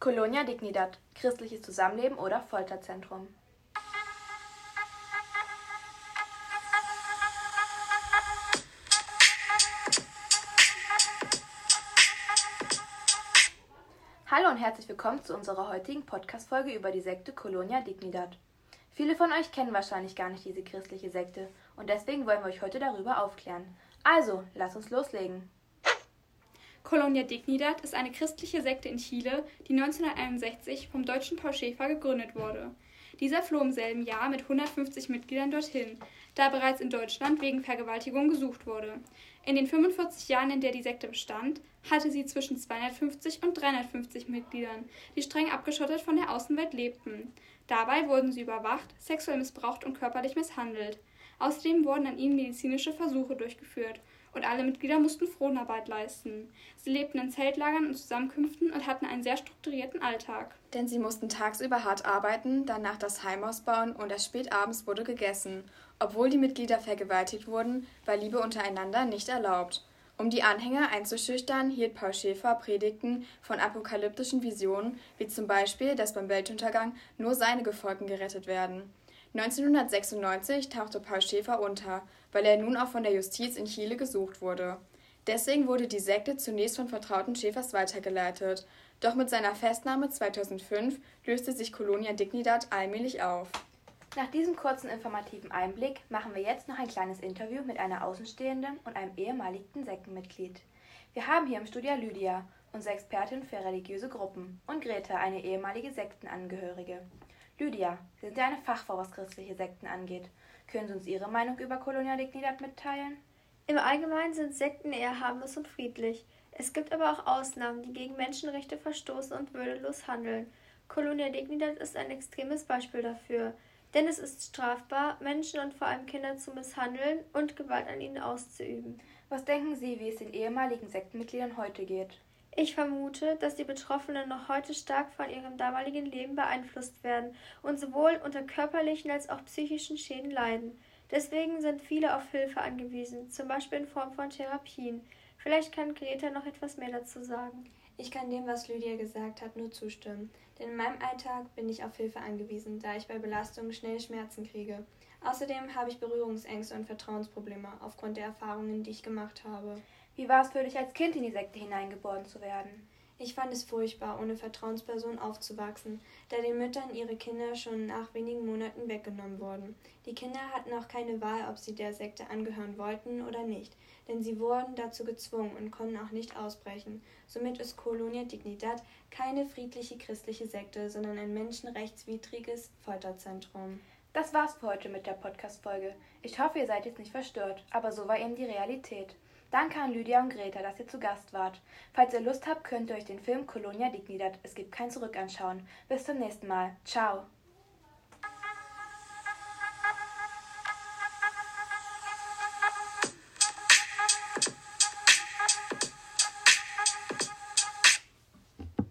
Colonia Dignidad, christliches Zusammenleben oder Folterzentrum. Hallo und herzlich willkommen zu unserer heutigen Podcast-Folge über die Sekte Colonia Dignidad. Viele von euch kennen wahrscheinlich gar nicht diese christliche Sekte und deswegen wollen wir euch heute darüber aufklären. Also, lasst uns loslegen. Colonia Dignidad ist eine christliche Sekte in Chile, die 1961 vom deutschen Paul Schäfer gegründet wurde. Dieser floh im selben Jahr mit 150 Mitgliedern dorthin, da bereits in Deutschland wegen Vergewaltigung gesucht wurde. In den 45 Jahren, in der die Sekte bestand, hatte sie zwischen 250 und 350 Mitgliedern, die streng abgeschottet von der Außenwelt lebten. Dabei wurden sie überwacht, sexuell missbraucht und körperlich misshandelt. Außerdem wurden an ihnen medizinische Versuche durchgeführt und alle Mitglieder mussten Fronarbeit leisten. Sie lebten in Zeltlagern und Zusammenkünften und hatten einen sehr strukturierten Alltag. Denn sie mussten tagsüber hart arbeiten, danach das Heim ausbauen und erst spät abends wurde gegessen. Obwohl die Mitglieder vergewaltigt wurden, war Liebe untereinander nicht erlaubt. Um die Anhänger einzuschüchtern, hielt Paul Schäfer Predigten von apokalyptischen Visionen, wie zum Beispiel, dass beim Weltuntergang nur seine Gefolgen gerettet werden. 1996 tauchte Paul Schäfer unter, weil er nun auch von der Justiz in Chile gesucht wurde. Deswegen wurde die Sekte zunächst von Vertrauten Schäfers weitergeleitet, doch mit seiner Festnahme 2005 löste sich Colonia Dignidad allmählich auf. Nach diesem kurzen informativen Einblick machen wir jetzt noch ein kleines Interview mit einer Außenstehenden und einem ehemaligen Sektenmitglied. Wir haben hier im Studio Lydia, unsere Expertin für religiöse Gruppen, und Greta, eine ehemalige Sektenangehörige. Lydia, Sie sind ja eine Fachfrau, was christliche Sekten angeht. Können Sie uns Ihre Meinung über Colonia Dignidad mitteilen? Im Allgemeinen sind Sekten eher harmlos und friedlich. Es gibt aber auch Ausnahmen, die gegen Menschenrechte verstoßen und würdelos handeln. Colonia Dignidad ist ein extremes Beispiel dafür. Denn es ist strafbar, Menschen und vor allem Kinder zu misshandeln und Gewalt an ihnen auszuüben. Was denken Sie, wie es den ehemaligen Sektenmitgliedern heute geht? Ich vermute, dass die Betroffenen noch heute stark von ihrem damaligen Leben beeinflusst werden und sowohl unter körperlichen als auch psychischen Schäden leiden. Deswegen sind viele auf Hilfe angewiesen, zum Beispiel in Form von Therapien. Vielleicht kann Greta noch etwas mehr dazu sagen. Ich kann dem, was Lydia gesagt hat, nur zustimmen. Denn in meinem Alltag bin ich auf Hilfe angewiesen, da ich bei Belastungen schnell Schmerzen kriege. Außerdem habe ich Berührungsängste und Vertrauensprobleme aufgrund der Erfahrungen, die ich gemacht habe. Wie war es für dich als Kind in die Sekte hineingeboren zu werden? Ich fand es furchtbar, ohne Vertrauensperson aufzuwachsen, da den Müttern ihre Kinder schon nach wenigen Monaten weggenommen wurden. Die Kinder hatten auch keine Wahl, ob sie der Sekte angehören wollten oder nicht, denn sie wurden dazu gezwungen und konnten auch nicht ausbrechen. Somit ist Colonia Dignidad keine friedliche christliche Sekte, sondern ein menschenrechtswidriges Folterzentrum. Das war's für heute mit der Podcast-Folge. Ich hoffe, ihr seid jetzt nicht verstört, aber so war eben die Realität. Danke an Lydia und Greta, dass ihr zu Gast wart. Falls ihr Lust habt, könnt ihr euch den Film Colonia Dignidad Es gibt kein Zurück anschauen. Bis zum nächsten Mal. Ciao.